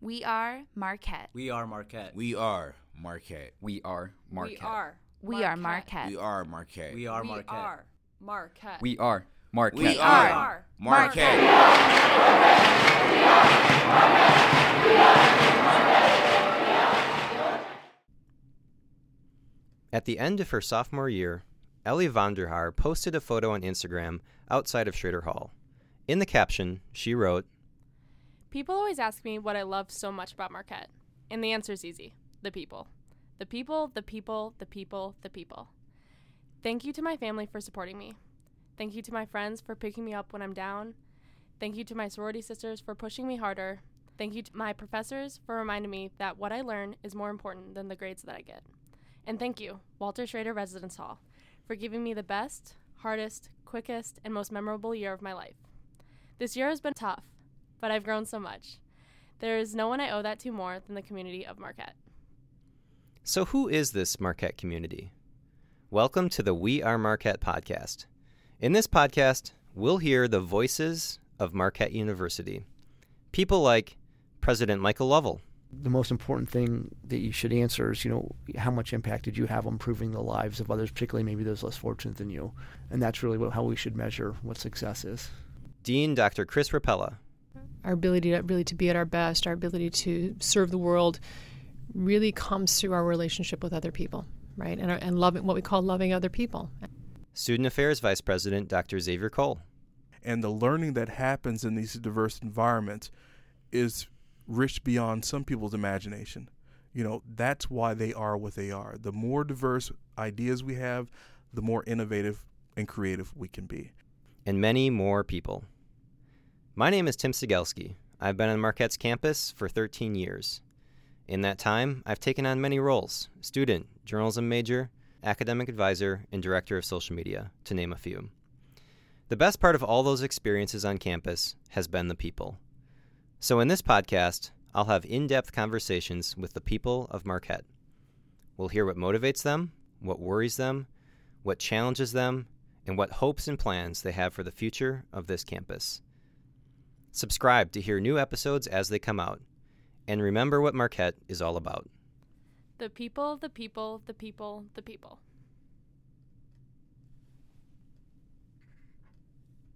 We are Marquette. We are Marquette. We are Marquette. We are Marquette. We are. We are Marquette. We are Marquette. We are We Marquette. We are Marquette. We are Marquette. We We are are At the end of her sophomore year, Ellie Vonderhaar posted a photo on Instagram outside of Schrader Hall. In the caption, she wrote, People always ask me what I love so much about Marquette, and the answer is easy the people. The people, the people, the people, the people. Thank you to my family for supporting me. Thank you to my friends for picking me up when I'm down. Thank you to my sorority sisters for pushing me harder. Thank you to my professors for reminding me that what I learn is more important than the grades that I get. And thank you, Walter Schrader Residence Hall, for giving me the best, hardest, quickest, and most memorable year of my life. This year has been tough, but I've grown so much. There is no one I owe that to more than the community of Marquette. So, who is this Marquette community? Welcome to the We Are Marquette podcast. In this podcast, we'll hear the voices of Marquette University. People like President Michael Lovell, the most important thing that you should answer is, you know, how much impact did you have on improving the lives of others, particularly maybe those less fortunate than you? And that's really what, how we should measure what success is. Dean Dr. Kris Ropella, our ability to really to be at our best, our ability to serve the world, really comes through our relationship with other people, right? And our, and loving what we call loving other people. Student Affairs Vice President Dr. Xavier Cole, and the learning that happens in these diverse environments is rich beyond some people's imagination. You know, that's why they are what they are. The more diverse ideas we have, the more innovative and creative we can be. and many more people. My name is Tim Cigelske. I've been on Marquette's campus for 13 years. In that time, I've taken on many roles student, journalism major, academic advisor, and director of social media, to name a few. The best part of all those experiences on campus has been the people. So, in this podcast, I'll have in depth conversations with the people of Marquette. We'll hear what motivates them, what worries them, what challenges them, and what hopes and plans they have for the future of this campus. Subscribe to hear new episodes as they come out. And remember what Marquette is all about. The people, the people, the people, the people.